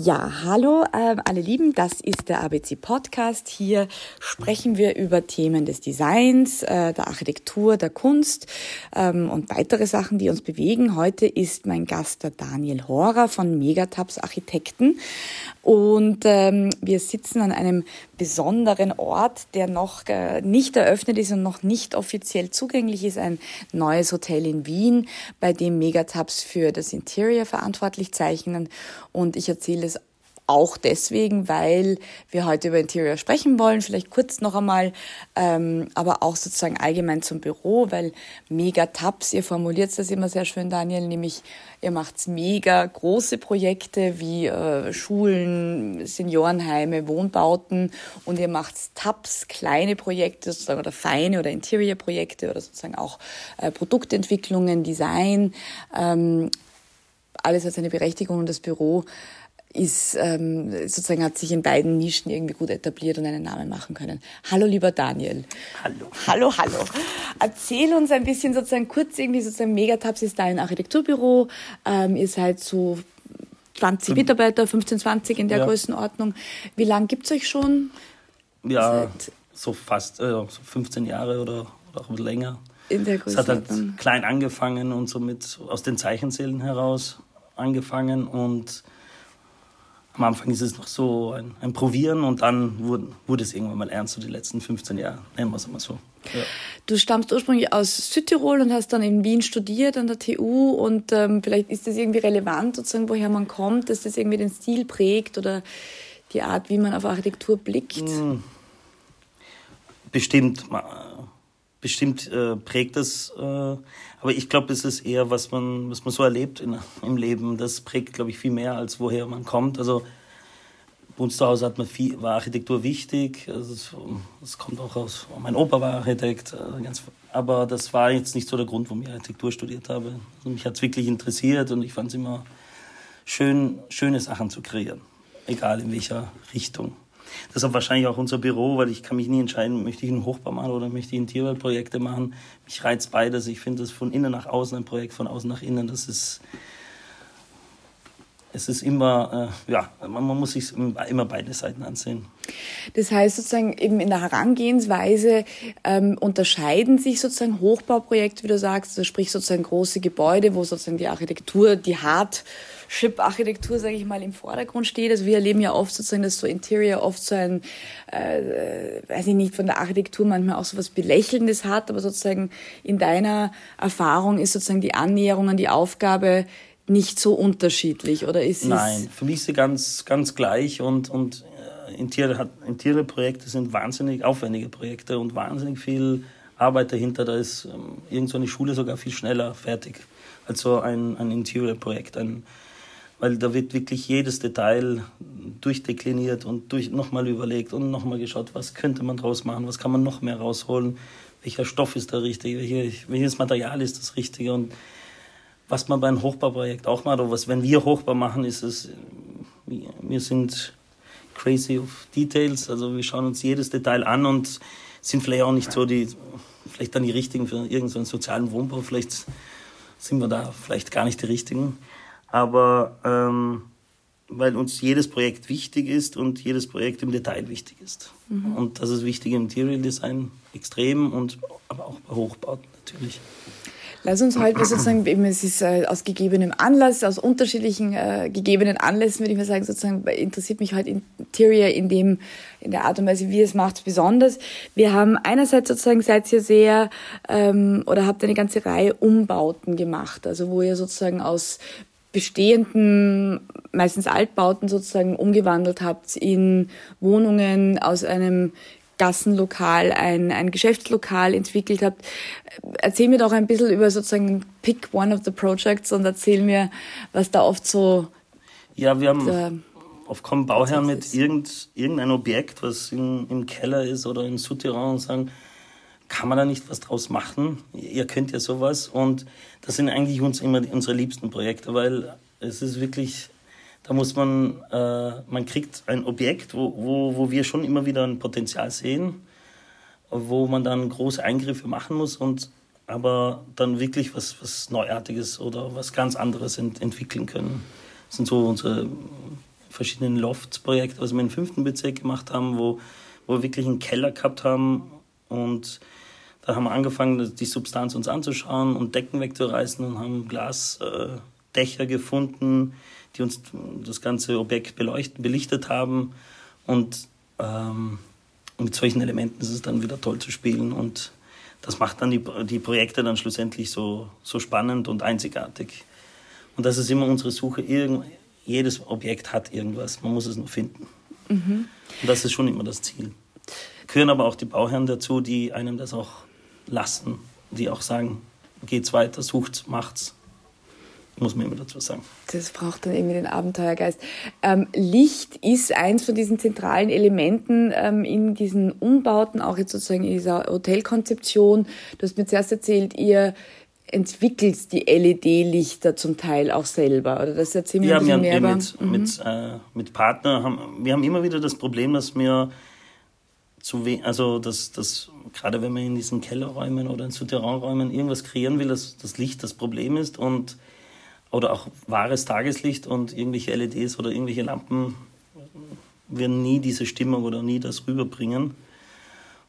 Ja, hallo äh, alle Lieben, das ist der ABC Podcast. Hier sprechen wir über Themen des Designs, äh, der Architektur, der Kunst ähm, und weitere Sachen, die uns bewegen. Heute ist mein Gast der Daniel Horer von Megatabs Architekten und ähm, wir sitzen an einem besonderen Ort, der noch äh, nicht eröffnet ist und noch nicht offiziell zugänglich ist, ein neues Hotel in Wien, bei dem Megatabs für das Interior verantwortlich zeichnen. Und ich erzähle es auch deswegen, weil wir heute über Interior sprechen wollen, vielleicht kurz noch einmal, ähm, aber auch sozusagen allgemein zum Büro, weil mega Tabs, ihr formuliert das immer sehr schön, Daniel, nämlich ihr macht mega große Projekte wie äh, Schulen, Seniorenheime, Wohnbauten und ihr macht Tabs, kleine Projekte sozusagen oder feine oder Interior-Projekte oder sozusagen auch äh, Produktentwicklungen, Design, ähm, alles hat seine Berechtigung und das Büro ist ähm, sozusagen hat sich in beiden Nischen irgendwie gut etabliert und einen Namen machen können. Hallo lieber Daniel. Hallo. Hallo, hallo. Erzähl uns ein bisschen sozusagen kurz irgendwie sozusagen Megatabs ist dein Architekturbüro. Ähm, ihr seid so 20 Mitarbeiter, 15, 20 in der ja. Größenordnung. Wie lange gibt's euch schon? Ja, Seit so fast äh, so 15 Jahre oder, oder auch ein bisschen länger. In der Größenordnung. Es hat halt klein angefangen und somit aus den Zeichenzählen heraus angefangen und am Anfang ist es noch so ein, ein Probieren und dann wurde, wurde, es irgendwann mal ernst, so die letzten 15 Jahre, nennen wir es mal so. Ja. Du stammst ursprünglich aus Südtirol und hast dann in Wien studiert an der TU und ähm, vielleicht ist das irgendwie relevant, sozusagen, woher man kommt, dass das irgendwie den Stil prägt oder die Art, wie man auf Architektur blickt? Hm. Bestimmt, bestimmt äh, prägt das, äh, aber ich glaube, es ist eher, was man, was man so erlebt in, im Leben. Das prägt, glaube ich, viel mehr, als woher man kommt. Also bei uns zu Hause hat man viel, war Architektur wichtig. Also es, es kommt auch aus, mein Opa war Architekt, äh, ganz, aber das war jetzt nicht so der Grund, warum ich Architektur studiert habe. Also mich hat es wirklich interessiert und ich fand es immer schön, schöne Sachen zu kreieren, egal in welcher Richtung. Deshalb wahrscheinlich auch unser Büro, weil ich kann mich nie entscheiden, möchte ich einen Hochbau machen oder möchte ich Interiorprojekte machen. Mich reizt beides. Ich finde das von innen nach außen ein Projekt, von außen nach innen. Das ist, es ist immer, äh, ja, man, man, muss sich immer beide Seiten ansehen. Das heißt sozusagen eben in der Herangehensweise ähm, unterscheiden sich sozusagen Hochbauprojekte, wie du sagst, also sprich sozusagen große Gebäude, wo sozusagen die Architektur, die hart Chip-Architektur, sage ich mal, im Vordergrund steht. Also wir erleben ja oft sozusagen, dass so Interior oft so ein, äh, weiß ich nicht, von der Architektur manchmal auch so was Belächelndes hat, aber sozusagen in deiner Erfahrung ist sozusagen die Annäherung an die Aufgabe nicht so unterschiedlich, oder ist es? Nein, für mich ist sie ganz, ganz gleich und, und äh, Interior-Projekte sind wahnsinnig aufwendige Projekte und wahnsinnig viel Arbeit dahinter. Da ist ähm, irgend so Schule sogar viel schneller fertig als so ein, ein Interior-Projekt. Ein, weil da wird wirklich jedes Detail durchdekliniert und durch, nochmal überlegt und nochmal geschaut, was könnte man draus machen, was kann man noch mehr rausholen, welcher Stoff ist der richtige, welches Material ist das richtige. Und was man bei einem Hochbauprojekt auch macht, oder was, wenn wir Hochbau machen, ist es, wir sind crazy of details, also wir schauen uns jedes Detail an und sind vielleicht auch nicht so die, vielleicht dann die richtigen für irgendeinen sozialen Wohnbau, vielleicht sind wir da vielleicht gar nicht die richtigen aber ähm, weil uns jedes Projekt wichtig ist und jedes Projekt im Detail wichtig ist. Mhm. Und das ist wichtig im Interior Design extrem und aber auch bei Hochbauten natürlich. Lass uns heute sozusagen, eben es ist äh, aus gegebenem Anlass, aus unterschiedlichen äh, gegebenen Anlässen, würde ich mal sagen, sozusagen interessiert mich heute Interior in dem, in der Art und Weise, wie es macht, besonders. Wir haben einerseits sozusagen, seid ihr sehr, ähm, oder habt eine ganze Reihe Umbauten gemacht, also wo ihr sozusagen aus bestehenden, meistens Altbauten sozusagen umgewandelt habt in Wohnungen aus einem Gassenlokal, ein, ein Geschäftslokal entwickelt habt. Erzähl mir doch ein bisschen über sozusagen Pick One of the Projects und erzähl mir, was da oft so. Ja, wir haben oft kommen Bauherren mit irgend, irgendein Objekt, was in, im Keller ist oder im Souterrain und sagen, kann man da nicht was draus machen? Ihr könnt ja sowas. Und das sind eigentlich uns immer unsere liebsten Projekte, weil es ist wirklich, da muss man, äh, man kriegt ein Objekt, wo, wo, wo wir schon immer wieder ein Potenzial sehen, wo man dann große Eingriffe machen muss und aber dann wirklich was, was Neuartiges oder was ganz anderes ent entwickeln können. Das sind so unsere verschiedenen Lofts-Projekte, was wir im fünften Bezirk gemacht haben, wo, wo wir wirklich einen Keller gehabt haben und da haben wir angefangen, die Substanz uns anzuschauen und Decken wegzureißen und haben Glasdächer gefunden, die uns das ganze Objekt beleuchten, belichtet haben. Und ähm, mit solchen Elementen ist es dann wieder toll zu spielen und das macht dann die, die Projekte dann schlussendlich so, so spannend und einzigartig. Und das ist immer unsere Suche. Irgend, jedes Objekt hat irgendwas, man muss es nur finden. Mhm. Und das ist schon immer das Ziel. Gehören aber auch die Bauherren dazu, die einem das auch lassen, die auch sagen, geht's weiter, sucht's, macht's muss man immer dazu sagen. Das braucht dann irgendwie den Abenteuergeist. Ähm, Licht ist eins von diesen zentralen Elementen ähm, in diesen Umbauten, auch jetzt sozusagen in dieser Hotelkonzeption. Du hast mir zuerst erzählt, ihr entwickelt die LED-Lichter zum Teil auch selber, oder das erzählen wir ja, ein bisschen mehr über. Mit, mhm. mit, äh, mit Partner haben wir haben immer wieder das Problem, dass wir zu we also dass das gerade wenn man in diesen Kellerräumen oder in Souterrainräumen irgendwas kreieren will, dass das Licht das Problem ist und oder auch wahres Tageslicht und irgendwelche LEDs oder irgendwelche Lampen werden nie diese Stimmung oder nie das rüberbringen.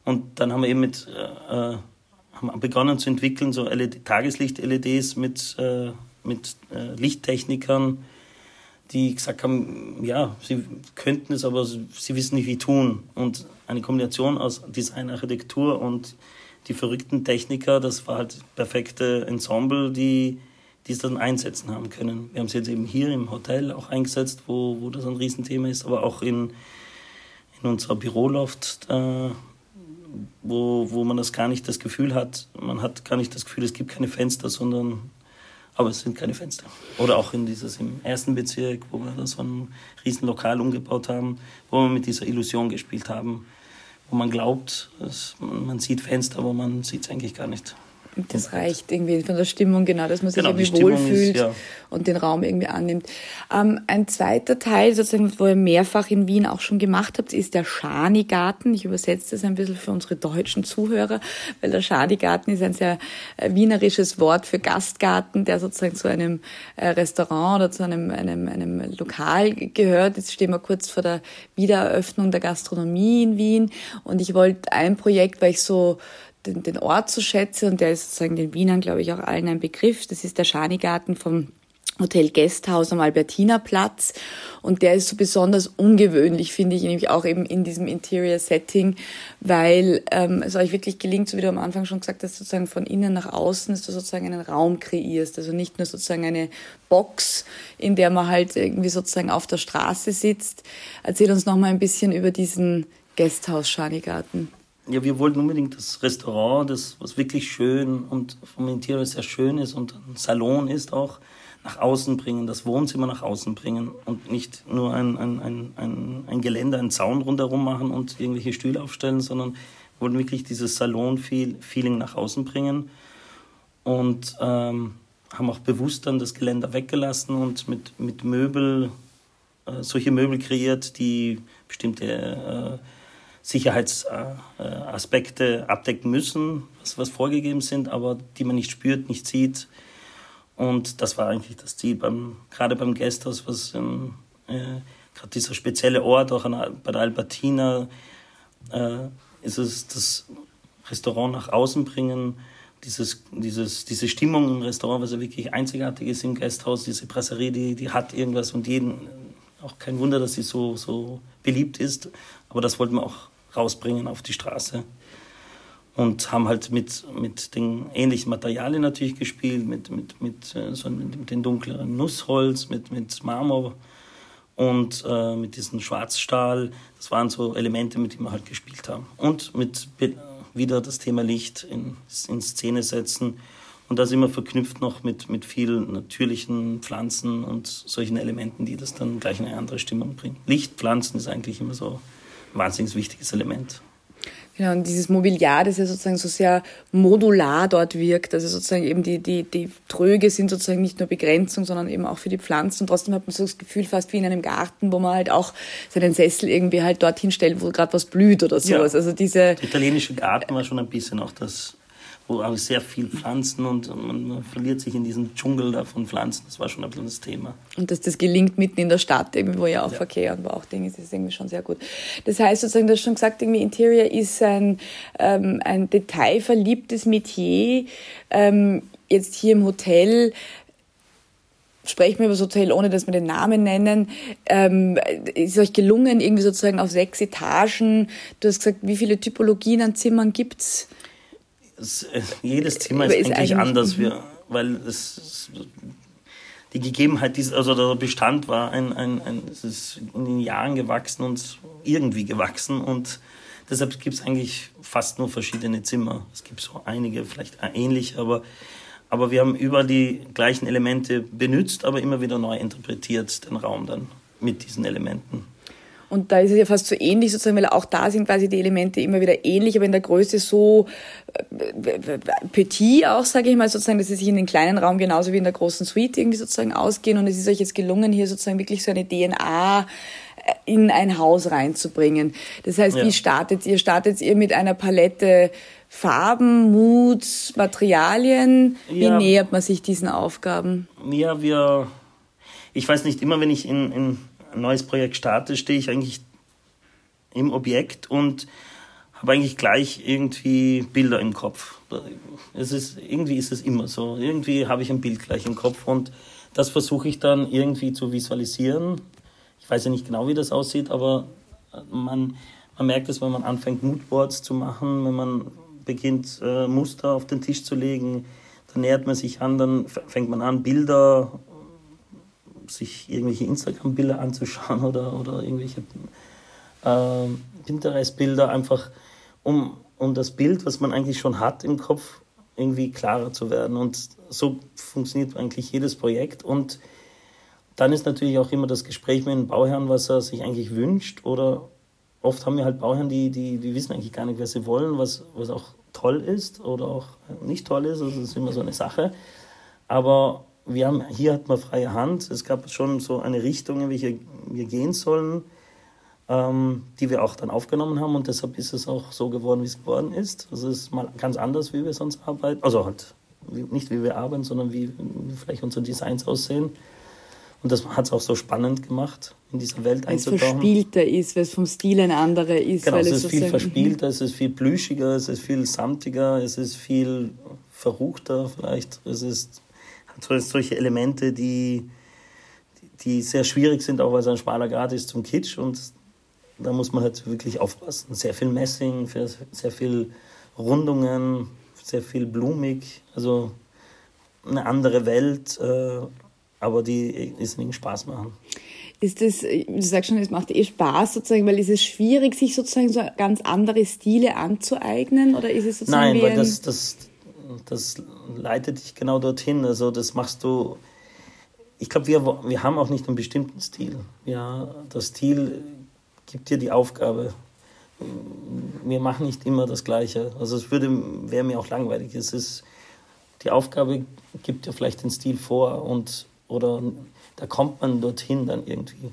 Und dann haben wir eben mit, äh, äh haben begonnen zu entwickeln, so LED, Tageslicht-LEDs mit, äh, mit äh, Lichttechnikern, die gesagt haben, ja, sie könnten es, aber sie wissen nicht, wie tun. Und eine Kombination aus Design, Architektur und die verrückten Techniker, das war halt perfekte Ensemble, die die es dann einsetzen haben können. Wir haben es jetzt eben hier im Hotel auch eingesetzt, wo, wo das ein Riesenthema ist, aber auch in, in unserer Büroloft, äh, wo, wo man das gar nicht das Gefühl hat, man hat gar nicht das Gefühl, es gibt keine Fenster, sondern aber es sind keine Fenster. Oder auch in dieses im ersten Bezirk, wo wir da so ein riesen Lokal umgebaut haben, wo wir mit dieser Illusion gespielt haben, wo man glaubt, man sieht Fenster, aber man sieht es eigentlich gar nicht. Das reicht irgendwie von der Stimmung, genau, dass man sich genau, irgendwie wohlfühlt ist, ja. und den Raum irgendwie annimmt. Ähm, ein zweiter Teil, sozusagen, wo ihr mehrfach in Wien auch schon gemacht habt, ist der Schani-Garten. Ich übersetze das ein bisschen für unsere deutschen Zuhörer, weil der Schani-Garten ist ein sehr äh, wienerisches Wort für Gastgarten, der sozusagen zu einem äh, Restaurant oder zu einem, einem, einem Lokal gehört. Jetzt stehen wir kurz vor der Wiedereröffnung der Gastronomie in Wien und ich wollte ein Projekt, weil ich so den, den Ort zu schätzen und der ist sozusagen den Wienern, glaube ich, auch allen ein Begriff. Das ist der Schanigarten vom Hotel Guesthouse am Albertinerplatz und der ist so besonders ungewöhnlich, finde ich, nämlich auch eben in diesem Interior Setting, weil ähm, es euch wirklich gelingt, so wie du am Anfang schon gesagt hast, sozusagen von innen nach außen, dass du sozusagen einen Raum kreierst, also nicht nur sozusagen eine Box, in der man halt irgendwie sozusagen auf der Straße sitzt. Erzähl uns noch mal ein bisschen über diesen Guesthouse Schanigarten ja, wir wollten unbedingt das Restaurant, das was wirklich schön und vom Interieur sehr schön ist und ein Salon ist auch, nach außen bringen, das Wohnzimmer nach außen bringen und nicht nur ein, ein, ein, ein, ein Geländer, einen Zaun rundherum machen und irgendwelche Stühle aufstellen, sondern wollten wirklich dieses Salon-Feeling nach außen bringen und ähm, haben auch bewusst dann das Geländer weggelassen und mit, mit Möbel, äh, solche Möbel kreiert, die bestimmte äh, Sicherheitsaspekte abdecken müssen, was, was vorgegeben sind, aber die man nicht spürt, nicht sieht. Und das war eigentlich das Ziel, beim, gerade beim Gasthaus, was ähm, äh, gerade dieser spezielle Ort, auch an, bei der Albertina, äh, ist es das Restaurant nach außen bringen, dieses, dieses, diese Stimmung im Restaurant, was ja wirklich einzigartig ist im Gasthaus, diese Brasserie, die, die hat irgendwas und jeden, auch kein Wunder, dass sie so, so beliebt ist, aber das wollten wir auch rausbringen auf die Straße. Und haben halt mit, mit den ähnlichen Materialien natürlich gespielt, mit, mit, mit, äh, so mit den dunkleren Nussholz, mit, mit Marmor und äh, mit diesem Schwarzstahl. Das waren so Elemente, mit denen wir halt gespielt haben. Und mit wieder das Thema Licht in, in Szene setzen. Und das immer verknüpft noch mit, mit vielen natürlichen Pflanzen und solchen Elementen, die das dann gleich in eine andere Stimmung bringen. Licht, Pflanzen ist eigentlich immer so wahnsinnig wichtiges Element. Genau, und dieses Mobiliar, das ja sozusagen so sehr modular dort wirkt. Also sozusagen eben die, die, die Tröge sind sozusagen nicht nur Begrenzung, sondern eben auch für die Pflanzen. Und trotzdem hat man so das Gefühl, fast wie in einem Garten, wo man halt auch seinen Sessel irgendwie halt dorthin stellt, wo gerade was blüht oder sowas. Ja. Also diese. Der italienische Garten war schon ein bisschen auch das, wo auch sehr viel Pflanzen und, man, verliert sich in diesem Dschungel da von Pflanzen. Das war schon ein bisschen das Thema. Und dass das gelingt mitten in der Stadt, irgendwie, wo ja auch ja. Verkehr und Bauchding ist, ist irgendwie schon sehr gut. Das heißt sozusagen, du hast schon gesagt, irgendwie Interior ist ein, ähm, ein detailverliebtes Metier. Ähm, jetzt hier im Hotel sprechen wir über das Hotel, ohne dass wir den Namen nennen. Ähm, ist euch gelungen, irgendwie sozusagen auf sechs Etagen? Du hast gesagt, wie viele Typologien an Zimmern gibt's? Es, äh, jedes Zimmer ist, ist eigentlich, anders, mhm. wir, weil es, die Gegebenheit, also der Bestand war ein, ein, ein, es ist in den Jahren gewachsen und irgendwie gewachsen und deshalb gibt es eigentlich fast nur verschiedene Zimmer. Es gibt so einige, vielleicht ähnlich, aber aber wir haben über die gleichen Elemente benutzt, aber immer wieder neu interpretiert, den Raum dann mit diesen Elementen. Und da ist es ja fast so ähnlich sozusagen, weil auch da sind quasi die Elemente immer wieder ähnlich, aber in der Größe so äh, petit auch, sage ich mal, sozusagen, dass sie sich in den kleinen Raum genauso wie in der großen Suite irgendwie sozusagen ausgehen. Und es ist euch jetzt gelungen, hier sozusagen wirklich so eine DNA äh, in ein Haus reinzubringen. Das heißt, ja. wie startet ihr? Startet ihr mit einer Palette Farben, Moods, Materialien? Wie ja, nähert man sich diesen Aufgaben? Ja, wir, ich weiß nicht, immer wenn ich in, in ein neues Projekt starte, stehe ich eigentlich im Objekt und habe eigentlich gleich irgendwie Bilder im Kopf. Es ist, irgendwie ist es immer so. Irgendwie habe ich ein Bild gleich im Kopf und das versuche ich dann irgendwie zu visualisieren. Ich weiß ja nicht genau, wie das aussieht, aber man, man merkt es, wenn man anfängt, Moodboards zu machen, wenn man beginnt äh, Muster auf den Tisch zu legen, dann nähert man sich an, dann fängt man an, Bilder, sich irgendwelche Instagram-Bilder anzuschauen oder, oder irgendwelche äh, Pinterest-Bilder, einfach um, um das Bild, was man eigentlich schon hat im Kopf, irgendwie klarer zu werden. Und so funktioniert eigentlich jedes Projekt. Und dann ist natürlich auch immer das Gespräch mit dem Bauherrn, was er sich eigentlich wünscht oder oft haben wir halt Bauherren, die, die, die wissen eigentlich gar nicht, was sie wollen, was, was auch toll ist oder auch nicht toll ist. Also das ist immer so eine Sache. Aber wir haben, hier hat man freie Hand. Es gab schon so eine Richtung, in welche wir gehen sollen, ähm, die wir auch dann aufgenommen haben. Und deshalb ist es auch so geworden, wie es geworden ist. Also es ist mal ganz anders, wie wir sonst arbeiten. Also halt nicht wie wir arbeiten, sondern wie, wie vielleicht unsere Designs aussehen. Und das hat es auch so spannend gemacht, in dieser Welt weil einzutauchen. Weil es verspielter ist, weil es vom Stil ein anderer ist. Genau, es ist viel verspielter, es ist viel plüschiger, es ist viel samtiger, es ist viel verruchter vielleicht. Es ist hat solche Elemente, die, die sehr schwierig sind, auch weil es ein schmaler Grad ist zum Kitsch. Und da muss man halt wirklich aufpassen. Sehr viel Messing, sehr viel Rundungen, sehr viel blumig. Also eine andere Welt. Äh, aber die irrsinnigen Spaß machen. Ist das, du sagst schon, es macht eh Spaß sozusagen, weil ist es schwierig, sich sozusagen so ganz andere Stile anzueignen oder ist es sozusagen Nein, weil das, das, das leitet dich genau dorthin. Also das machst du, ich glaube, wir, wir haben auch nicht einen bestimmten Stil. Ja, der Stil gibt dir die Aufgabe. Wir machen nicht immer das Gleiche. Also es würde, wäre mir auch langweilig. Es ist, die Aufgabe gibt dir vielleicht den Stil vor und oder da kommt man dorthin dann irgendwie.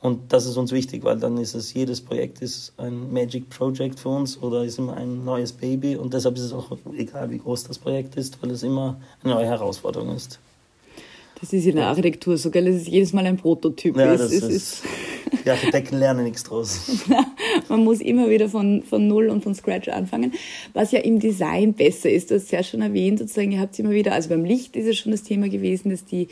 Und das ist uns wichtig, weil dann ist es, jedes Projekt ist ein Magic Project für uns oder ist immer ein neues Baby und deshalb ist es auch egal, wie groß das Projekt ist, weil es immer eine neue Herausforderung ist. Das ist in der Architektur so, gell? Das ist jedes Mal ein Prototyp. Ja, das ist, ist, die Architekten lernen nichts draus. Man muss immer wieder von, von Null und von Scratch anfangen, was ja im Design besser ist. Du hast es ja schon erwähnt, sozusagen, ihr habt immer wieder, also beim Licht ist es schon das Thema gewesen, dass die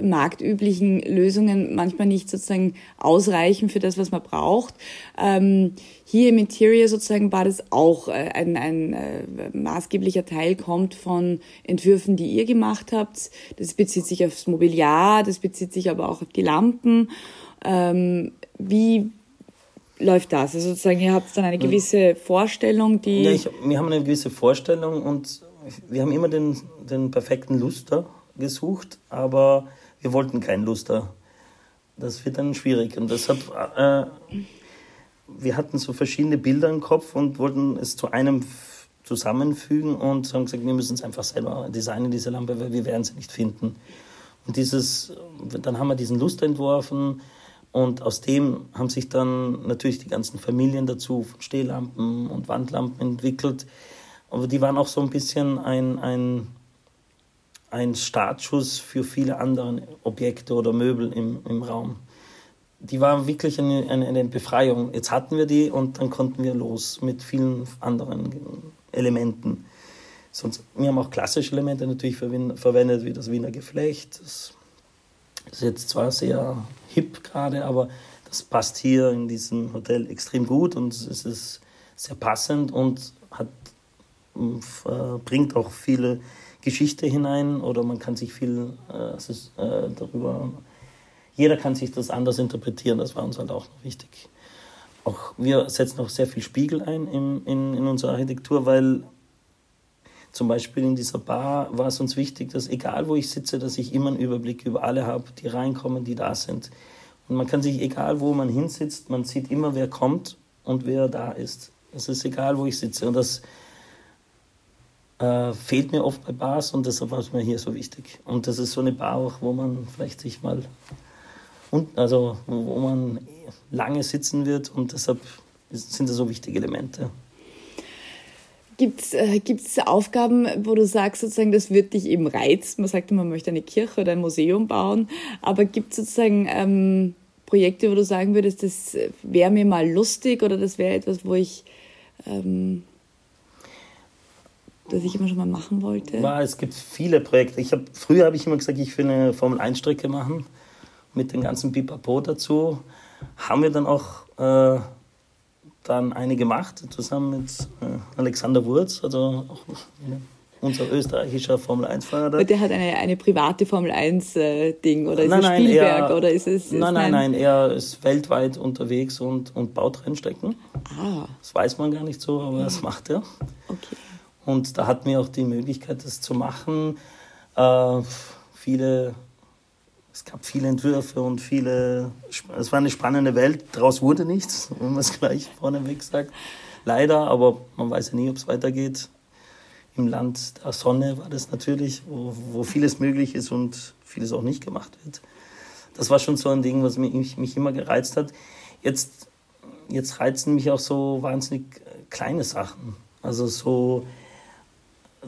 marktüblichen Lösungen manchmal nicht sozusagen ausreichen für das, was man braucht. Ähm, hier im Interior sozusagen war das auch äh, ein, ein äh, maßgeblicher Teil kommt von Entwürfen, die ihr gemacht habt. Das bezieht sich aufs Mobiliar, das bezieht sich aber auch auf die Lampen. Ähm, wie läuft das? Also sozusagen, ihr habt dann eine gewisse Vorstellung, die... Ja, ich, wir haben eine gewisse Vorstellung und wir haben immer den, den perfekten Luster gesucht, aber wir wollten keinen Luster. Das wird dann schwierig und deshalb... Äh, wir hatten so verschiedene Bilder im Kopf und wollten es zu einem zusammenfügen und haben gesagt, wir müssen es einfach selber designen, diese Lampe, weil wir werden sie nicht finden. Und dieses, dann haben wir diesen Lust entworfen und aus dem haben sich dann natürlich die ganzen Familien dazu von Stehlampen und Wandlampen entwickelt. aber die waren auch so ein bisschen ein, ein, ein Startschuss für viele andere Objekte oder Möbel im, im Raum. Die waren wirklich eine, eine, eine Befreiung. Jetzt hatten wir die und dann konnten wir los mit vielen anderen Elementen. Sonst, wir haben auch klassische Elemente natürlich verwendet, wie das Wiener Geflecht. Das ist jetzt zwar sehr hip gerade, aber das passt hier in diesem Hotel extrem gut und es ist sehr passend und hat, äh, bringt auch viele Geschichte hinein oder man kann sich viel äh, äh, darüber, jeder kann sich das anders interpretieren, das war uns halt auch wichtig. Auch wir setzen auch sehr viel Spiegel ein in, in, in unserer Architektur, weil zum Beispiel in dieser Bar war es uns wichtig, dass egal wo ich sitze, dass ich immer einen Überblick über alle habe, die reinkommen, die da sind. Und man kann sich, egal wo man hinsitzt, man sieht immer, wer kommt und wer da ist. Es ist egal, wo ich sitze. Und das äh, fehlt mir oft bei Bars und deshalb war es mir hier so wichtig. Und das ist so eine Bar auch, wo man vielleicht sich mal, und, also wo man lange sitzen wird und deshalb sind das so wichtige Elemente. Gibt es äh, Aufgaben, wo du sagst, sozusagen, das wird dich eben reizen? Man sagt immer, man möchte eine Kirche oder ein Museum bauen, aber gibt es sozusagen ähm, Projekte, wo du sagen würdest, das wäre mir mal lustig oder das wäre etwas, wo ich, ähm, das ich immer schon mal machen wollte? Ja, es gibt viele Projekte. Ich hab, früher habe ich immer gesagt, ich will eine Formel-1-Strecke machen mit dem ganzen Pipapo dazu. Haben wir dann auch äh, dann eine gemacht, zusammen mit äh, Alexander Wurz, also auch unser österreichischer Formel-1-Fahrer. Und der hat eine, eine private Formel-1-Ding äh, oder ist nein, es nein, Spielberg er, oder ist es... Ist nein, nein, nein, er ist weltweit unterwegs und, und baut Rennstrecken. Ah. Das weiß man gar nicht so, aber ja. das macht er. Okay. Und da hatten wir auch die Möglichkeit, das zu machen. Äh, viele, es gab viele Entwürfe und viele, es war eine spannende Welt. Daraus wurde nichts, wenn man es gleich vorneweg sagt. Leider, aber man weiß ja nie, ob es weitergeht im Land der Sonne war das natürlich, wo, wo vieles möglich ist und vieles auch nicht gemacht wird. Das war schon so ein Ding, was mich, mich immer gereizt hat. Jetzt, jetzt reizen mich auch so wahnsinnig kleine Sachen. Also so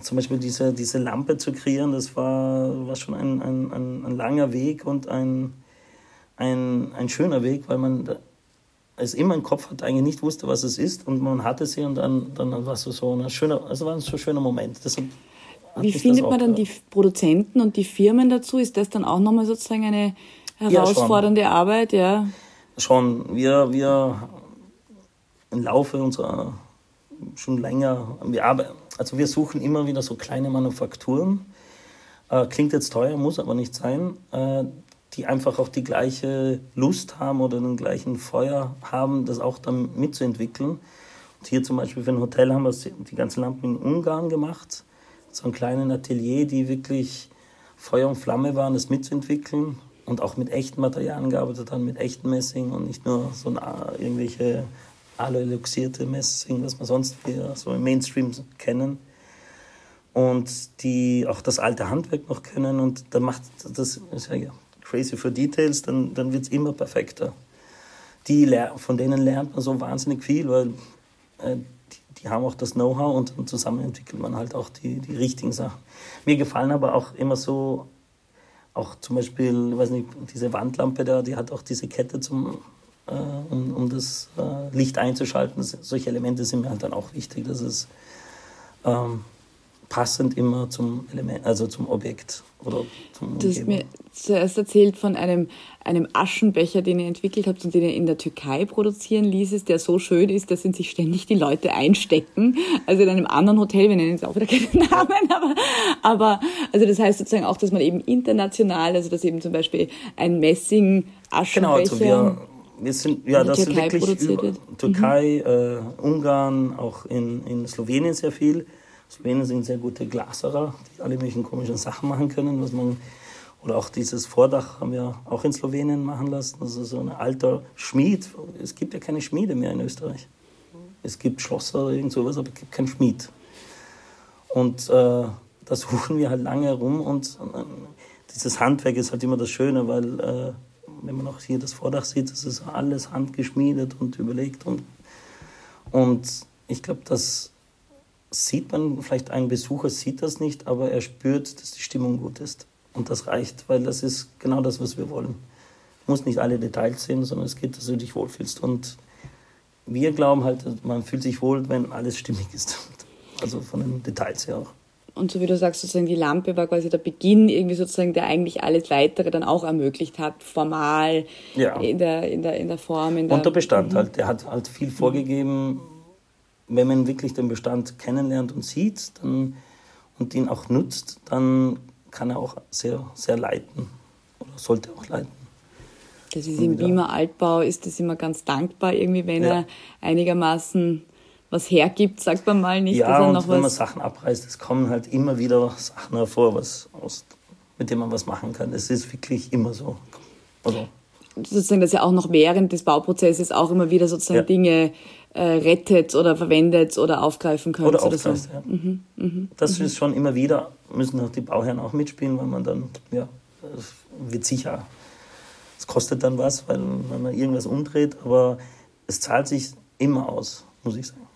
zum Beispiel diese, diese Lampe zu kreieren, das war, war schon ein, ein, ein, ein langer Weg und ein, ein, ein schöner Weg, weil man es immer im Kopf hat, eigentlich nicht wusste, was es ist und man hatte sie und dann, dann war es so ein schöner, also war ein so schöner Moment. Deshalb Wie findet man dann die Produzenten und die Firmen dazu? Ist das dann auch nochmal sozusagen eine herausfordernde ja, Arbeit? Ja. Schon. Wir, wir im Laufe unserer schon länger, wir arbeiten, also wir suchen immer wieder so kleine Manufakturen. Äh, klingt jetzt teuer, muss aber nicht sein. Äh, die einfach auch die gleiche Lust haben oder den gleichen Feuer haben, das auch dann mitzuentwickeln. Und hier zum Beispiel für ein Hotel haben wir die ganzen Lampen in Ungarn gemacht. So ein kleines Atelier, die wirklich Feuer und Flamme waren, das mitzuentwickeln und auch mit echten Materialien gearbeitet haben, mit echten Messing und nicht nur so ein, irgendwelche alueluxierte Messing, was man sonst so im Mainstream kennen. Und die auch das alte Handwerk noch können und dann macht das, ist ja crazy for details, dann, dann wird es immer perfekter. Die, von denen lernt man so wahnsinnig viel, weil äh, die, die, haben auch das Know-how und, und, zusammen entwickelt man halt auch die, die richtigen Sachen. Mir gefallen aber auch immer so, auch zum Beispiel, weiß nicht, diese Wandlampe da, die hat auch diese Kette zum, äh, um, um das äh, Licht einzuschalten. Solche Elemente sind mir halt dann auch wichtig, dass es ähm, passend immer zum Element, also zum Objekt oder zum Du hast mir zuerst erzählt von einem, einem Aschenbecher, den ihr entwickelt habt und den ihr in der Türkei produzieren ließest, der so schön ist, dass in sich ständig die Leute einstecken. Also in einem anderen Hotel, wir nennen jetzt auch wieder keinen Namen, aber, aber also das heißt sozusagen auch, dass man eben international, also dass eben zum Beispiel ein Messing-Aschenbecher... Genau, also wir, wir sind, ja, das Türkei sind wirklich über, Türkei, mhm. äh, Ungarn, auch in, in Slowenien sehr viel. Slowenen sind sehr gute Glaserer, die alle möglichen komischen Sachen machen können, was man oder auch dieses Vordach haben wir auch in Slowenien machen lassen. Das ist so ein alter Schmied. Es gibt ja keine Schmiede mehr in Österreich. Es gibt Schlosser oder irgend sowas, aber es gibt keinen Schmied. Und äh, da suchen wir halt lange herum und äh, dieses Handwerk ist halt immer das Schöne, weil äh, wenn man auch hier das Vordach sieht, das ist alles handgeschmiedet und überlegt und, und ich glaube, dass sieht man, vielleicht ein Besucher sieht das nicht, aber er spürt, dass die Stimmung gut ist. Und das reicht, weil das ist genau das, was wir wollen. Du musst nicht alle Details sehen, sondern es geht, dass du dich wohlfühlst. Und wir glauben halt, man fühlt sich wohl, wenn alles stimmig ist. Also von den Details her auch. Und so wie du sagst, sozusagen die Lampe war quasi der Beginn, irgendwie sozusagen, der eigentlich alles Weitere dann auch ermöglicht hat, formal, ja. in, der, in, der, in der Form. In der, Und der Bestand mhm. halt, der hat halt viel vorgegeben. Wenn man wirklich den Bestand kennenlernt und sieht dann, und ihn auch nutzt, dann kann er auch sehr, sehr leiten oder sollte auch leiten. Das ist im Wiener Altbau, ist das immer ganz dankbar, irgendwie, wenn ja. er einigermaßen was hergibt, sagt man mal nicht. Ja, und wenn man Sachen abreißt, es kommen halt immer wieder Sachen hervor, was aus, mit denen man was machen kann. Es ist wirklich immer so. Also, sozusagen, dass er auch noch während des Bauprozesses auch immer wieder sozusagen ja. Dinge äh, rettet oder verwendet oder aufgreifen könnte. Oder, oder so. ja. Mhm, mh, das mh. ist schon immer wieder, müssen auch die Bauherren auch mitspielen, weil man dann, ja, wird sicher, es kostet dann was, weil wenn man irgendwas umdreht, aber es zahlt sich immer aus, muss ich sagen.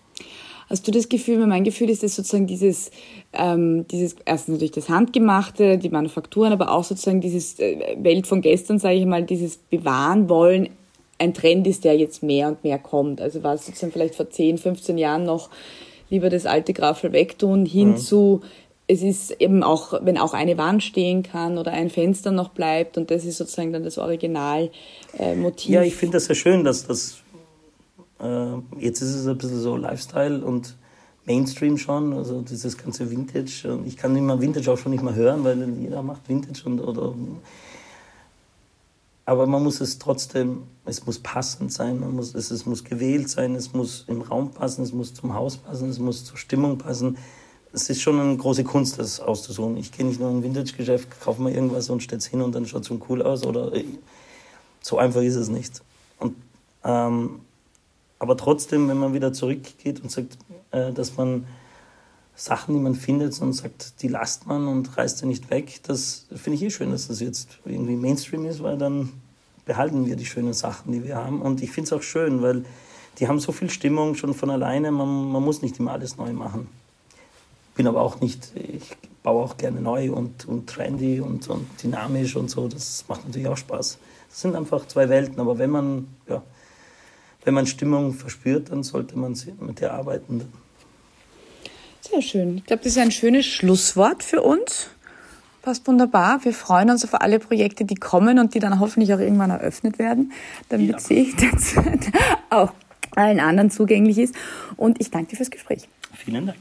Hast du das Gefühl, mein Gefühl ist, dass sozusagen dieses, ähm, dieses erstens natürlich das Handgemachte, die Manufakturen, aber auch sozusagen dieses äh, Welt von gestern, sage ich mal, dieses Bewahren wollen, ein Trend ist, der jetzt mehr und mehr kommt. Also war es sozusagen vielleicht vor 10, 15 Jahren noch lieber das alte Grafel wegtun, hin mhm. zu es ist eben auch, wenn auch eine Wand stehen kann oder ein Fenster noch bleibt und das ist sozusagen dann das Originalmotiv. Äh, ja, ich finde das sehr schön, dass das jetzt ist es ein bisschen so Lifestyle und Mainstream schon, also dieses ganze Vintage. Und ich kann immer Vintage auch schon nicht mehr hören, weil jeder macht Vintage und oder aber man muss es trotzdem, es muss passend sein, man muss, es, es muss gewählt sein, es muss im Raum passen, es muss zum Haus passen, es muss zur Stimmung passen. Es ist schon eine große Kunst, das auszusuchen. Ich gehe nicht nur in ein Vintage-Geschäft, kaufe mir irgendwas und stelle es hin und dann schaut es schon cool aus. Oder äh, so einfach ist es nicht. Und ähm, aber trotzdem, wenn man wieder zurückgeht und sagt, äh, dass man Sachen, die man findet und sagt, die lasst man und reißt sie nicht weg, das finde ich eh schön, dass das jetzt irgendwie Mainstream ist, weil dann behalten wir die schönen Sachen, die wir haben. Und ich finde es auch schön, weil die haben so viel Stimmung schon von alleine, man, man muss nicht immer alles neu machen. Bin aber auch nicht, ich baue auch gerne neu und, und trendy und, und dynamisch und so, das macht natürlich auch Spaß. Das sind einfach zwei Welten, aber wenn man, ja, wenn man Stimmung verspürt, dann sollte man mit der arbeiten. Sehr schön. Ich glaube, das ist ein schönes Schlusswort für uns. Passt wunderbar. Wir freuen uns auf alle Projekte, die kommen und die dann hoffentlich auch irgendwann eröffnet werden, damit ja. sich das auch allen anderen zugänglich ist. Und ich danke dir fürs Gespräch. Vielen Dank.